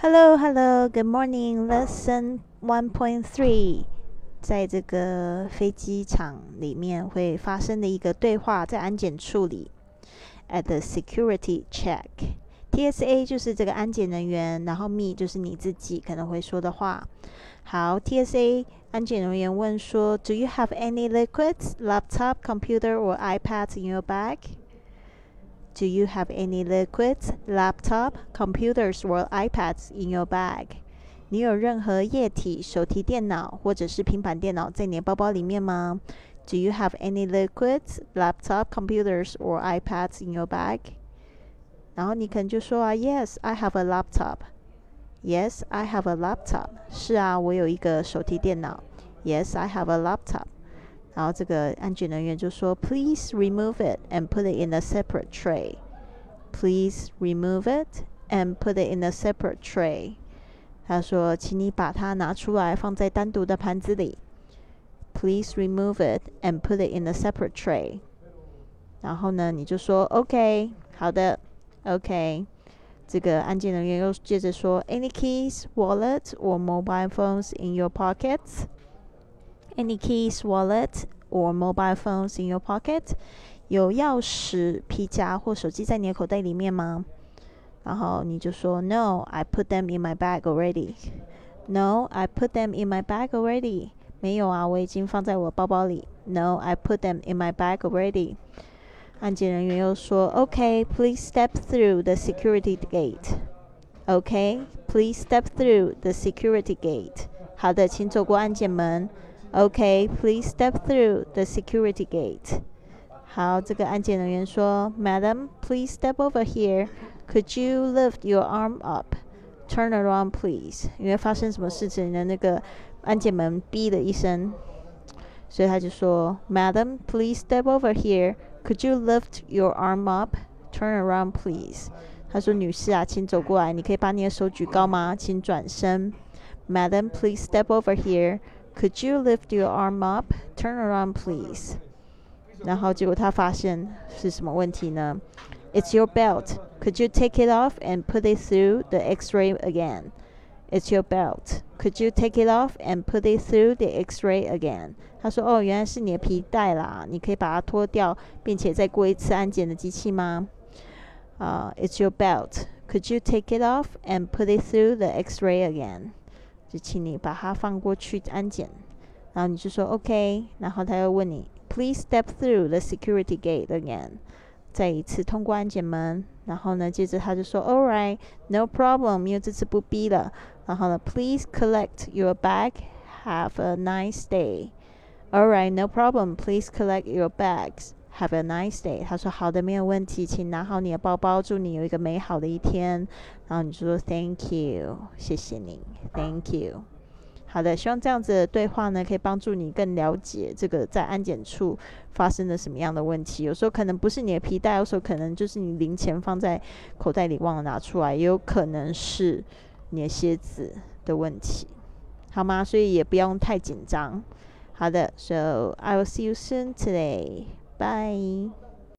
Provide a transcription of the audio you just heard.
Hello, hello, good morning. Lesson one point three，在这个飞机场里面会发生的一个对话，在安检处理。At the security check, TSA 就是这个安检人员，然后 me 就是你自己可能会说的话。好，TSA 安检人员问说，Do you have any liquids, laptop, computer, or iPads in your bag? Do you have any liquids, laptop, computers, or iPads in your bag? 你有任何液体、手提电脑或者是平板电脑在你的包包里面吗？Do you have any liquids, laptop, computers, or iPads in your bag? 然后你可能就说啊，Yes, I have a laptop. Yes, I have a laptop. 是啊，我有一个手提电脑。Yes, I have a laptop. 然后这个安检人员就说：“Please remove it and put it in a separate tray. Please remove it and put it in a separate tray.” 他说：“请你把它拿出来，放在单独的盘子里。”Please remove it and put it in a separate tray. 然后呢，你就说：“OK，好的，OK。”这个安检人员又接着说：“Any keys, wallet, or mobile phones in your pockets?” Any keys, wallet, or mobile phones in your pocket? 有钥匙、皮夹或手机在你的口袋里面吗？然后你就说 No, I put them in my bag already. No, I put them in my bag already. 没有啊，我已经放在我包包里。No, I put them in my bag already. 安检人员又说 Okay, please step through the security gate. Okay, please step through the security gate. 好的，请走过安检门。 Okay, please step through the security gate. 好，这个安检人员说，Madam, please step over here. Could you lift your arm up? Turn around, please. 因为发生什么事情呢？那个安检门哔了一声，所以他就说，Madam, please step over here. Could you lift your arm up? Turn around, please. 他说：“女士啊，请走过来，你可以把你的手举高吗？请转身。Madam, please step over here. Could you lift your arm up? Turn around, please. 然后结果他发现是什么问题呢？It's your belt. Could you take it off and put it through the X-ray again? It's your belt. Could you take it off and put it through the X-ray again? 他说：“哦，原来是你的皮带啦，你可以把它脱掉，并且再过一次安检的机器吗？”啊、uh,，It's your belt. Could you take it off and put it through the X-ray again? 就请你把它放过去安检，然后你就说 OK，然后他又问你 Please step through the security gate again，再一次通过安检门，然后呢，接着他就说 All right, no problem，因为这次不逼了，然后呢，Please collect your bag, have a nice day. All right, no problem, please collect your bags. Have a nice day。他说好的，没有问题，请拿好你的包包，祝你有一个美好的一天。然后你就说 Thank you，谢谢你，Thank you。好的，希望这样子的对话呢，可以帮助你更了解这个在安检处发生了什么样的问题。有时候可能不是你的皮带，有时候可能就是你零钱放在口袋里忘了拿出来，也有可能是你的鞋子的问题，好吗？所以也不用太紧张。好的，So I will see you soon today. Bye.